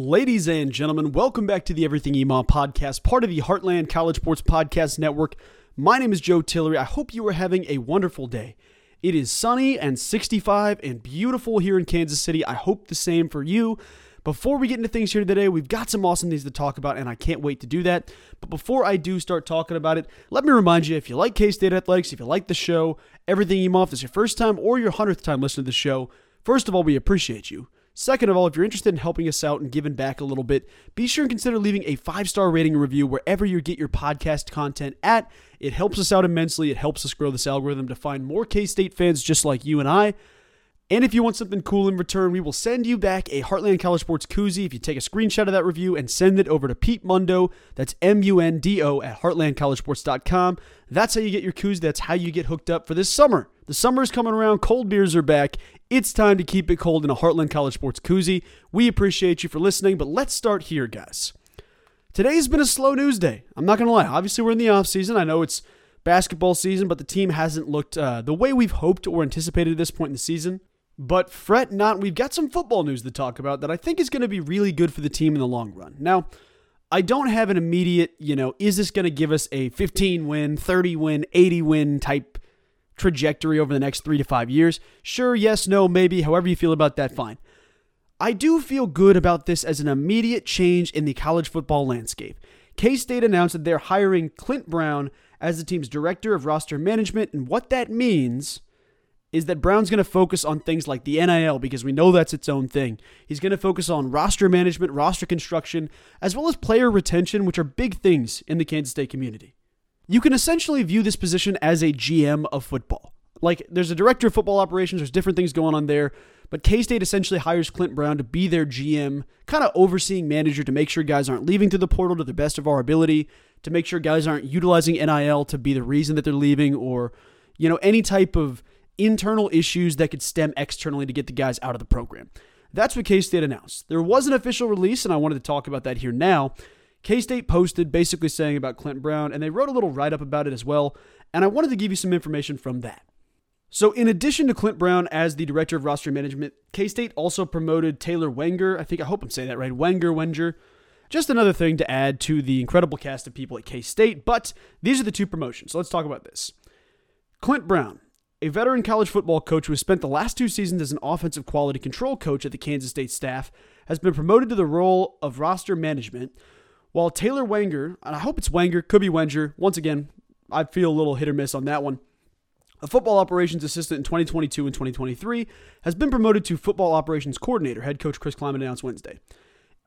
Ladies and gentlemen, welcome back to the Everything EMAW podcast, part of the Heartland College Sports Podcast Network. My name is Joe Tillery. I hope you are having a wonderful day. It is sunny and 65 and beautiful here in Kansas City. I hope the same for you. Before we get into things here today, we've got some awesome things to talk about, and I can't wait to do that. But before I do start talking about it, let me remind you if you like K State Athletics, if you like the show, Everything EMAW, if this is your first time or your 100th time listening to the show, first of all, we appreciate you. Second of all, if you're interested in helping us out and giving back a little bit, be sure and consider leaving a five star rating and review wherever you get your podcast content at. It helps us out immensely. It helps us grow this algorithm to find more K State fans just like you and I. And if you want something cool in return, we will send you back a Heartland College Sports koozie if you take a screenshot of that review and send it over to Pete Mundo. That's M U N D O at heartlandcollegesports.com. That's how you get your koozie. That's how you get hooked up for this summer. The summer is coming around. Cold beers are back. It's time to keep it cold in a Heartland College Sports koozie. We appreciate you for listening, but let's start here, guys. Today's been a slow news day. I'm not going to lie. Obviously, we're in the off season. I know it's basketball season, but the team hasn't looked uh, the way we've hoped or anticipated at this point in the season. But fret not, we've got some football news to talk about that I think is going to be really good for the team in the long run. Now, I don't have an immediate, you know, is this going to give us a 15 win, 30 win, 80 win type trajectory over the next three to five years? Sure, yes, no, maybe, however you feel about that, fine. I do feel good about this as an immediate change in the college football landscape. K State announced that they're hiring Clint Brown as the team's director of roster management, and what that means is that Brown's going to focus on things like the NIL because we know that's its own thing. He's going to focus on roster management, roster construction, as well as player retention, which are big things in the Kansas State community. You can essentially view this position as a GM of football. Like there's a director of football operations, there's different things going on there, but K State essentially hires Clint Brown to be their GM, kind of overseeing manager to make sure guys aren't leaving through the portal to the best of our ability, to make sure guys aren't utilizing NIL to be the reason that they're leaving, or, you know, any type of internal issues that could stem externally to get the guys out of the program. That's what K State announced. There was an official release, and I wanted to talk about that here now. K State posted basically saying about Clint Brown, and they wrote a little write up about it as well. And I wanted to give you some information from that. So, in addition to Clint Brown as the director of roster management, K State also promoted Taylor Wenger. I think, I hope I'm saying that right. Wenger, Wenger. Just another thing to add to the incredible cast of people at K State. But these are the two promotions. So, let's talk about this. Clint Brown, a veteran college football coach who has spent the last two seasons as an offensive quality control coach at the Kansas State staff, has been promoted to the role of roster management, while Taylor Wenger, and I hope it's Wenger, could be Wenger, once again, I feel a little hit or miss on that one, a football operations assistant in 2022 and 2023, has been promoted to football operations coordinator, head coach Chris Klieman announced Wednesday.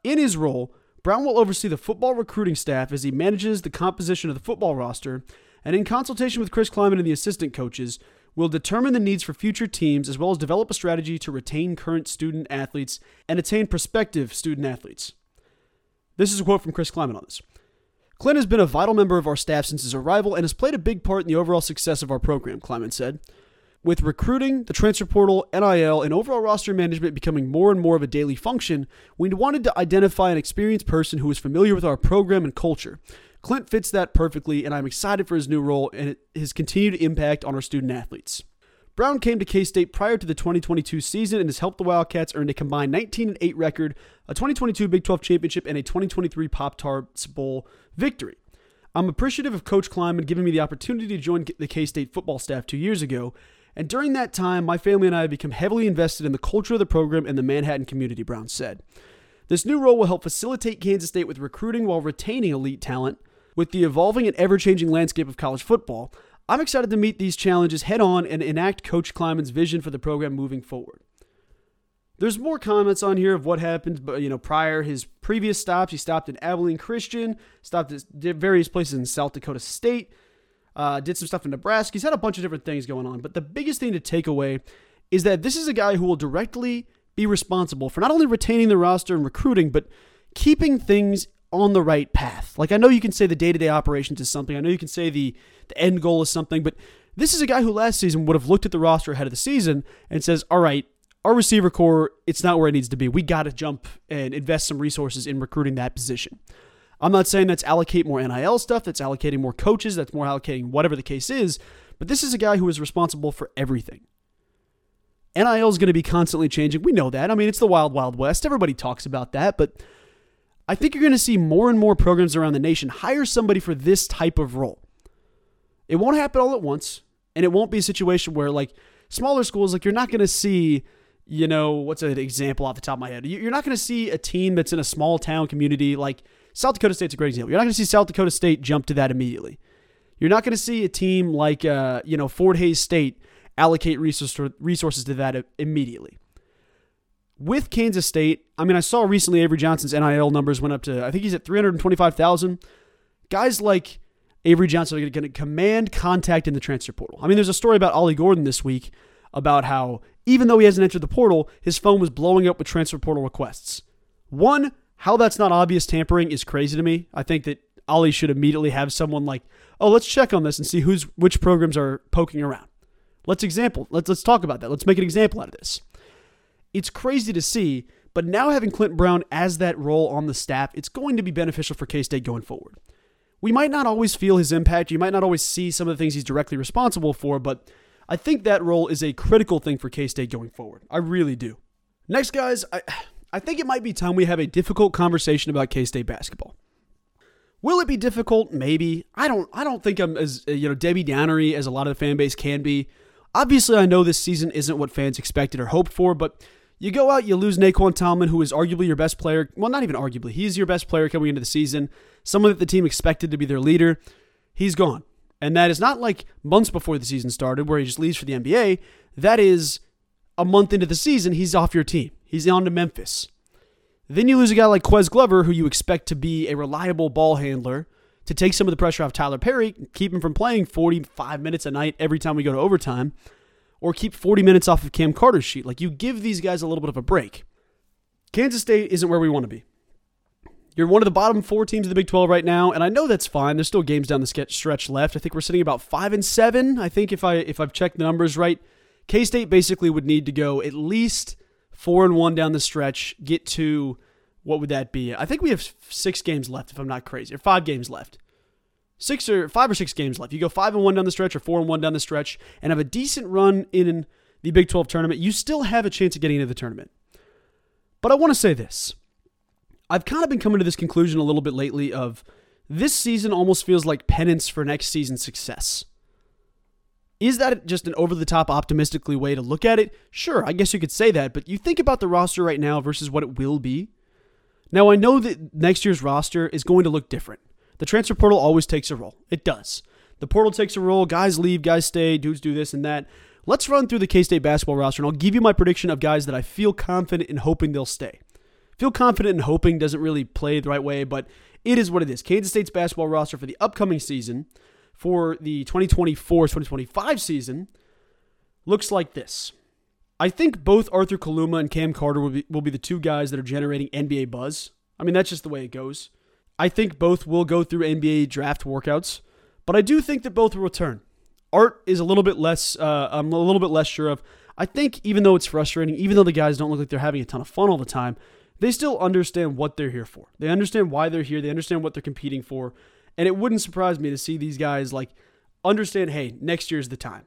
In his role, Brown will oversee the football recruiting staff as he manages the composition of the football roster, and in consultation with Chris Klieman and the assistant coaches, will determine the needs for future teams as well as develop a strategy to retain current student athletes and attain prospective student athletes. This is a quote from Chris Klieman on this. Clint has been a vital member of our staff since his arrival and has played a big part in the overall success of our program, Klieman said. With recruiting, the transfer portal, NIL, and overall roster management becoming more and more of a daily function, we wanted to identify an experienced person who is familiar with our program and culture. Clint fits that perfectly, and I'm excited for his new role and his continued impact on our student athletes. Brown came to K State prior to the 2022 season and has helped the Wildcats earn a combined 19 8 record, a 2022 Big 12 championship, and a 2023 Pop Tarts Bowl victory. I'm appreciative of Coach Klieman giving me the opportunity to join the K State football staff two years ago, and during that time, my family and I have become heavily invested in the culture of the program and the Manhattan community, Brown said. This new role will help facilitate Kansas State with recruiting while retaining elite talent, with the evolving and ever changing landscape of college football, I'm excited to meet these challenges head on and enact Coach Klieman's vision for the program moving forward. There's more comments on here of what happened, but you know, prior his previous stops. He stopped at Abilene Christian, stopped at various places in South Dakota State, uh, did some stuff in Nebraska. He's had a bunch of different things going on, but the biggest thing to take away is that this is a guy who will directly be responsible for not only retaining the roster and recruiting, but keeping things on the right path. Like I know you can say the day-to-day operations is something. I know you can say the the end goal is something, but this is a guy who last season would have looked at the roster ahead of the season and says, "All right, our receiver corps, it's not where it needs to be. We got to jump and invest some resources in recruiting that position." I'm not saying that's allocate more NIL stuff, that's allocating more coaches, that's more allocating whatever the case is, but this is a guy who is responsible for everything. NIL is going to be constantly changing. We know that. I mean, it's the wild, wild west. Everybody talks about that, but I think you're going to see more and more programs around the nation hire somebody for this type of role. It won't happen all at once, and it won't be a situation where, like, smaller schools, like, you're not going to see, you know, what's an example off the top of my head? You're not going to see a team that's in a small town community, like South Dakota State's a great example. You're not going to see South Dakota State jump to that immediately. You're not going to see a team like, uh, you know, Fort Hays State allocate resources to that immediately with Kansas State, I mean, I saw recently Avery Johnson's NIL numbers went up to, I think he's at 325,000. Guys like Avery Johnson are going to command contact in the transfer portal. I mean, there's a story about Ollie Gordon this week about how even though he hasn't entered the portal, his phone was blowing up with transfer portal requests. One, how that's not obvious tampering is crazy to me. I think that Ollie should immediately have someone like, oh, let's check on this and see who's which programs are poking around. Let's example. Let's let's talk about that. Let's make an example out of this. It's crazy to see, but now having Clint Brown as that role on the staff, it's going to be beneficial for K State going forward. We might not always feel his impact, you might not always see some of the things he's directly responsible for, but I think that role is a critical thing for K State going forward. I really do. Next, guys, I, I think it might be time we have a difficult conversation about K State basketball. Will it be difficult? Maybe. I don't. I don't think I'm as you know Debbie Downery as a lot of the fan base can be. Obviously, I know this season isn't what fans expected or hoped for, but you go out, you lose Nae'Qwan Tomlin, who is arguably your best player. Well, not even arguably. He's your best player coming into the season. Someone that the team expected to be their leader. He's gone. And that is not like months before the season started where he just leaves for the NBA. That is a month into the season, he's off your team. He's on to Memphis. Then you lose a guy like Ques Glover, who you expect to be a reliable ball handler, to take some of the pressure off Tylor Perry, keep him from playing 45 minutes a night every time we go to overtime or keep 40 minutes off of Cam Carter's sheet. Like you give these guys a little bit of a break. Kansas State isn't where we want to be. You're one of the bottom four teams of the Big 12 right now, and I know that's fine. There's still games down the stretch left. I think we're sitting about five and seven. I think if I if I've checked the numbers right, K State basically would need to go at least four and one down the stretch, get to what would that be? I think we have six games left, if I'm not crazy, or five games left six or five or six games left. You go five and one down the stretch or four and one down the stretch and have a decent run in the Big 12 tournament, you still have a chance of getting into the tournament. But I want to say this. I've kind of been coming to this conclusion a little bit lately of this season almost feels like penance for next season's success. Is that just an over the top optimistically way to look at it? Sure, I guess you could say that, but you think about the roster right now versus what it will be. Now, I know that next year's roster is going to look different. The transfer portal always takes a role. It does. The portal takes a role. Guys leave, guys stay, dudes do this and that. Let's run through the K State basketball roster, and I'll give you my prediction of guys that I feel confident in hoping they'll stay. Feel confident in hoping doesn't really play the right way, but it is what it is. Kansas State's basketball roster for the upcoming season, for the 2024 2025 season, looks like this. I think both Arthur Kaluma and Cam Carter will be, will be the two guys that are generating NBA buzz. I mean, that's just the way it goes. I think both will go through NBA draft workouts, but I do think that both will return. Art is a little bit less. Uh, I'm a little bit less sure of. I think even though it's frustrating, even though the guys don't look like they're having a ton of fun all the time, they still understand what they're here for. They understand why they're here. They understand what they're competing for, and it wouldn't surprise me to see these guys like understand. Hey, next year's the time.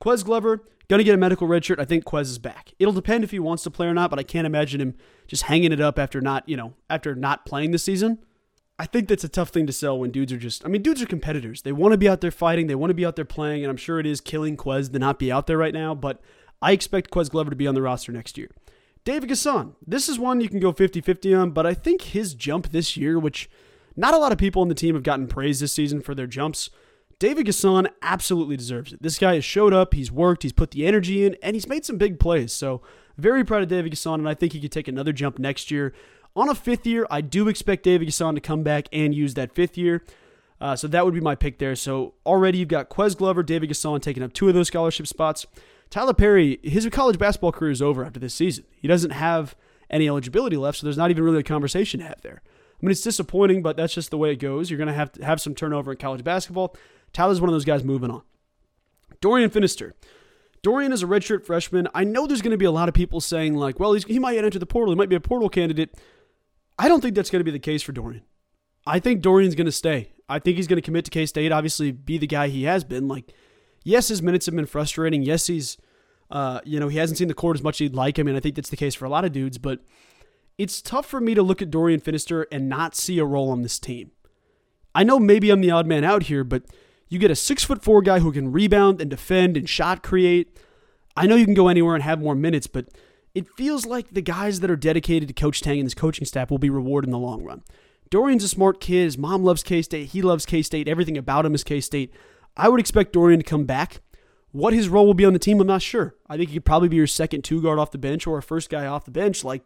Ques Glover gonna get a medical redshirt. I think Ques is back. It'll depend if he wants to play or not, but I can't imagine him just hanging it up after not, you know, after not playing this season. I think that's a tough thing to sell when dudes are just. I mean, dudes are competitors. They want to be out there fighting. They want to be out there playing, and I'm sure it is killing Ques to not be out there right now. But I expect Ques Glover to be on the roster next year. David N'Guessan. This is one you can go 50-50 on, but I think his jump this year, which not a lot of people on the team have gotten praise this season for their jumps. David N'Guessan absolutely deserves it. This guy has showed up, he's worked, he's put the energy in, and he's made some big plays. So very proud of David N'Guessan, and I think he could take another jump next year. On a fifth year, I do expect David N'Guessan to come back and use that fifth year. Uh, so that would be my pick there. So already you've got Ques Glover, David N'Guessan taking up two of those scholarship spots. Tylor Perry, his college basketball career is over after this season. He doesn't have any eligibility left, so there's not even really a conversation to have there. I mean, it's disappointing, but that's just the way it goes. You're going to have to have some turnover in college basketball. Tylor's one of those guys moving on. Dorian Finister. Dorian is a redshirt freshman. I know there's going to be a lot of people saying, like, well, he might enter the portal. He might be a portal candidate. I don't think that's going to be the case for Dorian. I think Dorian's going to stay. I think he's going to commit to K State. Obviously, be the guy he has been. Like, yes, his minutes have been frustrating. Yes, he's, uh, you know, he hasn't seen the court as much as he'd like. I mean, I think that's the case for a lot of dudes. But it's tough for me to look at Dorian Finister and not see a role on this team. I know maybe I'm the odd man out here, but you get a six foot four guy who can rebound and defend and shot create. I know you can go anywhere and have more minutes, but it feels like the guys that are dedicated to Coach Tang and his coaching staff will be rewarded in the long run. Dorian's a smart kid. His mom loves K State. He loves K State. Everything about him is K State. I would expect Dorian to come back. What his role will be on the team, I'm not sure. I think he could probably be your second two guard off the bench or a first guy off the bench. Like,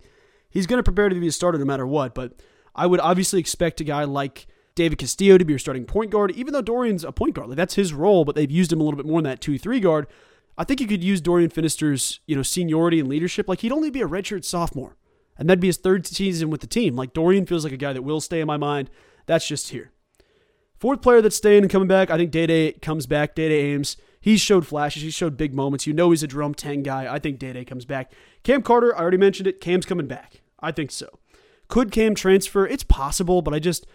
he's going to prepare to be a starter no matter what. But I would obviously expect a guy like David Castillo to be your starting point guard, even though Dorian's a point guard. Like, that's his role, but they've used him a little bit more in that 2 3 guard. I think you could use Dorian Finister's, you know, seniority and leadership. Like, he'd only be a redshirt sophomore, and that'd be his third season with the team. Like, Dorian feels like a guy that will stay in my mind. That's just here. Fourth player that's staying and coming back, I think Dai Dai comes back. Dai Dai Ames. He's showed flashes. He showed big moments. You know he's a drum ten guy. I think Dai Dai comes back. Cam Carter, I already mentioned it. Cam's coming back. I think so. Could Cam transfer? It's possible, but I just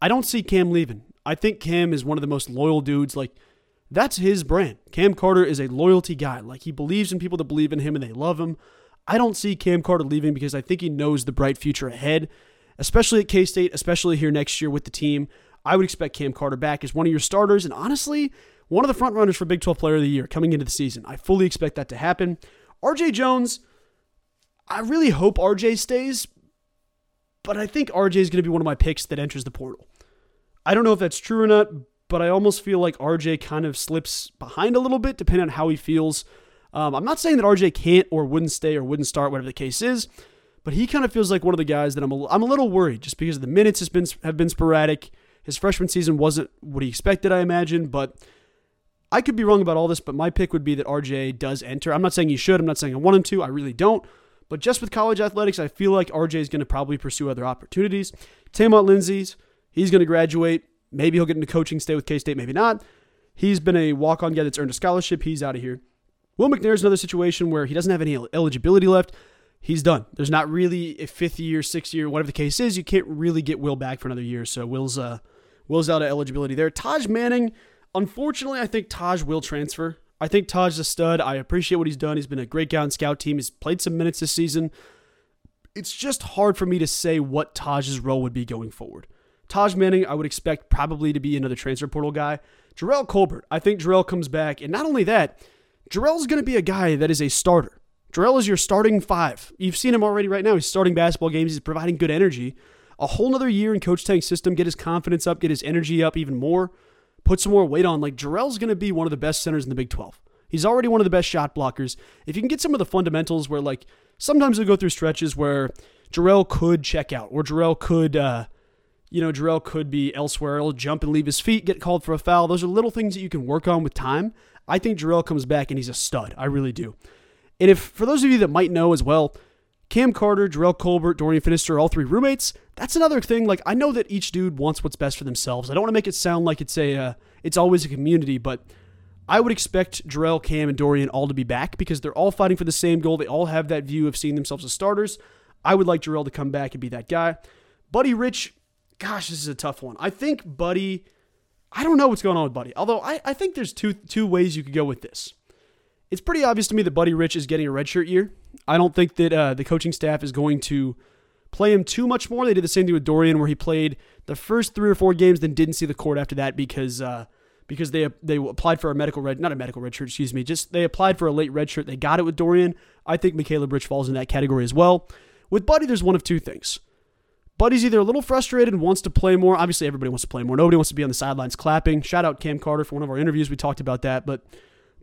I don't see Cam leaving. I think Cam is one of the most loyal dudes. Like that's his brand. Cam Carter is a loyalty guy. Like he believes in people that believe in him and they love him. I don't see Cam Carter leaving because I think he knows the bright future ahead, especially at K State, especially here next year with the team. I would expect Cam Carter back as one of your starters, and honestly, one of the front runners for Big 12 Player of the Year coming into the season. I fully expect that to happen. RJ Jones, I really hope RJ stays, but I think RJ is going to be one of my picks that enters the portal. I don't know if that's true or not, but I almost feel like RJ kind of slips behind a little bit depending on how he feels. Um, I'm not saying that RJ can't or wouldn't stay or wouldn't start, whatever the case is, but he kind of feels like one of the guys that I'm a, I'm a little worried just because the minutes has been have been sporadic. His freshman season wasn't what he expected, I imagine, but I could be wrong about all this, but my pick would be that RJ does enter. I'm not saying he should. I'm not saying I want him to. I really don't. But just with college athletics, I feel like RJ is going to probably pursue other opportunities. Taymont Lindsey's, he's going to graduate. Maybe he'll get into coaching, stay with K State, maybe not. He's been a walk on guy that's earned a scholarship. He's out of here. Will McNair's another situation where he doesn't have any eligibility left. He's done. There's not really a fifth year, sixth year, whatever the case is. You can't really get Will back for another year. So Will's uh, Will's out of eligibility there. Taj Manning, unfortunately, I think Taj will transfer. I think Taj's a stud. I appreciate what he's done. He's been a great guy on scout team. He's played some minutes this season. It's just hard for me to say what Taj's role would be going forward. Taj Manning, I would expect probably to be another transfer portal guy. Jerrell Colbert, I think Jerrell comes back. And not only that, Jerrell's going to be a guy that is a starter. Jerrell is your starting five. You've seen him already right now. He's starting basketball games. He's providing good energy a whole nother year in Coach Tang's system, get his confidence up, get his energy up even more, put some more weight on. Like Jerrell's going to be one of the best centers in the Big 12. He's already one of the best shot blockers. If you can get some of the fundamentals where, like, sometimes they go through stretches where Jerrell could check out or Jerrell could, uh, you know, Jerrell could be elsewhere. He'll jump and leave his feet, get called for a foul. Those are little things that you can work on with time. I think Jerrell comes back and he's a stud. I really do. And if, for those of you that might know as well, Cam Carter, Jerrell Colbert, Dorian Finister, all three roommates. That's another thing. Like I know that each dude wants what's best for themselves. I don't want to make it sound like it's a uh, it's always a community, but I would expect Jerrell, Cam, and Dorian all to be back because they're all fighting for the same goal. They all have that view of seeing themselves as starters. I would like Jerrell to come back and be that guy. Buddy Rich, gosh, this is a tough one. I think Buddy, I don't know what's going on with Buddy. Although I, I think there's two two ways you could go with this. It's pretty obvious to me that Buddy Rich is getting a redshirt year. I don't think that uh, the coaching staff is going to play him too much more. They did the same thing with Dorian, where he played the first three or four games, then didn't see the court after that because uh, because they they applied for a medical red, not a medical red shirt, excuse me, just they applied for a late red shirt. They got it with Dorian. I think Macaleab Rich falls in that category as well. With Buddy, there's one of two things. Buddy's either a little frustrated and wants to play more. Obviously, everybody wants to play more. Nobody wants to be on the sidelines clapping. Shout out Cam Carter for one of our interviews. We talked about that. But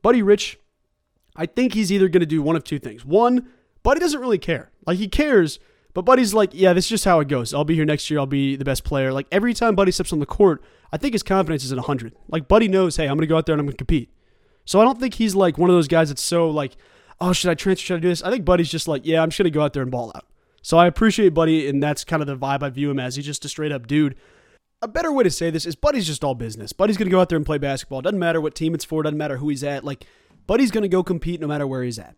Buddy Rich, I think he's either going to do one of two things. One, Buddy doesn't really care. Like he cares, but Buddy's like, yeah, this is just how it goes. I'll be here next year. I'll be the best player. Like every time Buddy steps on the court, I think his confidence is at 100. Like Buddy knows, hey, I'm going to go out there and I'm going to compete. So I don't think he's like one of those guys that's so like, oh, should I transfer? Should I do this? I think Buddy's just like, yeah, I'm just going to go out there and ball out. So I appreciate Buddy, and that's kind of the vibe I view him as. He's just a straight up dude. A better way to say this is Buddy's just all business. Buddy's going to go out there and play basketball. Doesn't matter what team it's for, doesn't matter who he's at. Like, Buddy's going to go compete no matter where he's at.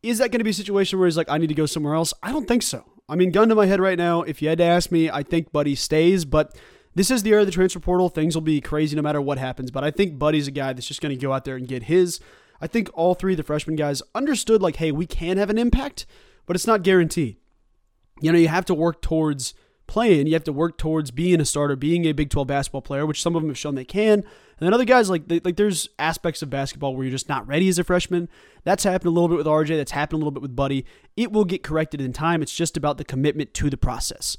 Is that going to be a situation where he's like, I need to go somewhere else? I don't think so. I mean, gun to my head right now, if you had to ask me, I think Buddy stays, but this is the era of the transfer portal. Things will be crazy no matter what happens, but I think Buddy's a guy that's just going to go out there and get his. I think all three of the freshman guys understood, like, hey, we can have an impact, but it's not guaranteed. You know, you have to work towards playing. You have to work towards being a starter, being a Big 12 basketball player, which some of them have shown they can. And then other guys, like, they, like there's aspects of basketball where you're just not ready as a freshman. That's happened a little bit with RJ. That's happened a little bit with Buddy. It will get corrected in time. It's just about the commitment to the process.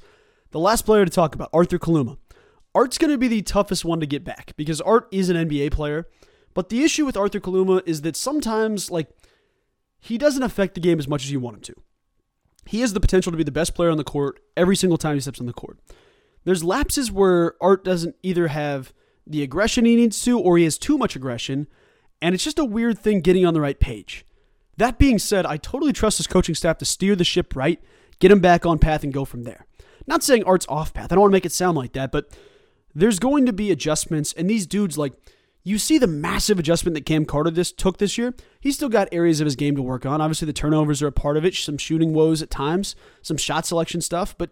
The last player to talk about, Arthur Kaluma. Art's going to be the toughest one to get back because Art is an NBA player. But the issue with Arthur Kaluma is that sometimes, like, he doesn't affect the game as much as you want him to. He has the potential to be the best player on the court every single time he steps on the court. There's lapses where Art doesn't either have the aggression he needs to or he has too much aggression, and it's just a weird thing getting on the right page. That being said, I totally trust his coaching staff to steer the ship right, get him back on path, and go from there. Not saying Art's off path. I don't want to make it sound like that, but there's going to be adjustments, and these dudes, like, you see the massive adjustment that Cam Carter this took this year. He's still got areas of his game to work on. Obviously, the turnovers are a part of it, some shooting woes at times, some shot selection stuff. But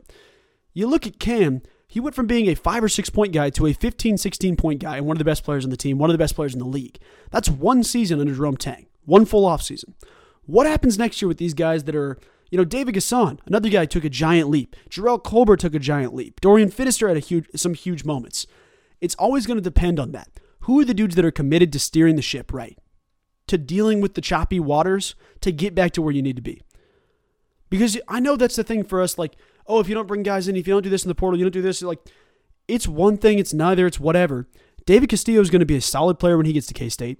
you look at Cam, he went from being a five or six point guy to a 15, 16 point guy and one of the best players on the team, one of the best players in the league. That's one season under Jerome Tang, one full off season. What happens next year with these guys that are, you know, David N'Guessan, another guy took a giant leap. Jerrell Colbert took a giant leap. Dorian Finister had a huge, some huge moments. It's always going to depend on that. Who are the dudes that are committed to steering the ship right? To dealing with the choppy waters to get back to where you need to be. Because I know that's the thing for us, like, oh, if you don't bring guys in, if you don't do this in the portal, you don't do this, like, it's one thing, it's neither, it's whatever. David Castillo is going to be a solid player when he gets to K State.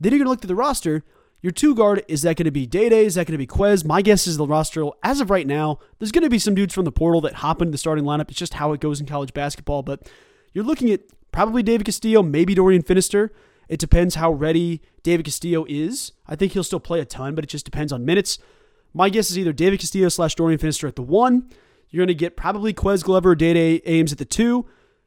Then you're going to look at the roster. Your two guard, is that going to be Dai Dai? Is that going to be Ques? My guess is the roster, as of right now, there's going to be some dudes from the portal that hop into the starting lineup. It's just how it goes in college basketball. But you're looking at Probably David Castillo, maybe Dorian Finister. It depends how ready David Castillo is. I think he'll still play a ton, but it just depends on minutes. My guess is either David Castillo slash Dorian Finister at the one. You're going to get probably Ques Glover or Dai Ames at the two.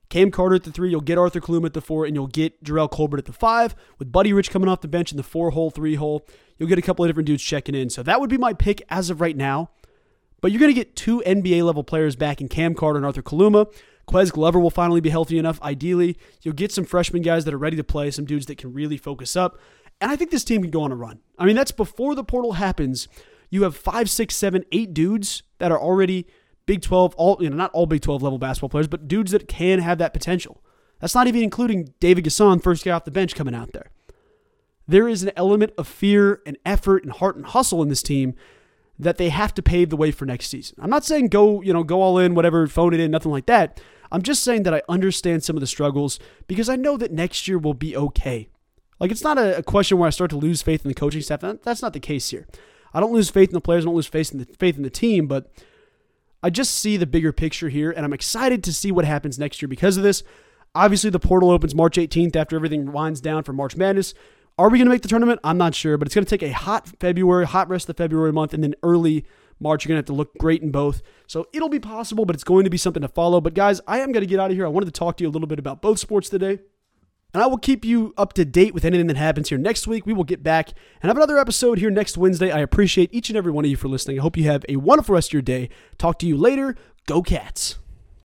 Cam Carter at the three. You'll get Arthur Kaluma at the four, and you'll get Jerrell Colbert at the five. With Buddy Rich coming off the bench in the four hole, three hole, you'll get a couple of different dudes checking in. So that would be my pick as of right now. But you're going to get two NBA level players back in Cam Carter and Arthur Kaluma. Ques Glover will finally be healthy enough. Ideally, you'll get some freshman guys that are ready to play, some dudes that can really focus up. And I think this team can go on a run. I mean, that's before the portal happens. You have five, six, seven, eight dudes that are already Big 12, all you know, not all Big 12 level basketball players, but dudes that can have that potential. That's not even including David N'Guessan, first guy off the bench coming out there. There is an element of fear and effort and heart and hustle in this team that they have to pave the way for next season. I'm not saying go, you know, go all in, whatever, phone it in, nothing like that. I'm just saying that I understand some of the struggles because I know that next year will be okay. Like it's not a, question where I start to lose faith in the coaching staff. That's not the case here. I don't lose faith in the players. I don't lose faith in the faith in the team, but I just see the bigger picture here, and I'm excited to see what happens next year because of this. Obviously, the portal opens March 18th after everything winds down for March Madness. Are we going to make the tournament? I'm not sure, but it's going to take a hot February, hot rest of the February month, and then early March. You're going to have to look great in both. So it'll be possible, but it's going to be something to follow. But guys, I am going to get out of here. I wanted to talk to you a little bit about both sports today. And I will keep you up to date with anything that happens here next week. We will get back and have another episode here next Wednesday. I appreciate each and every one of you for listening. I hope you have a wonderful rest of your day. Talk to you later. Go Cats.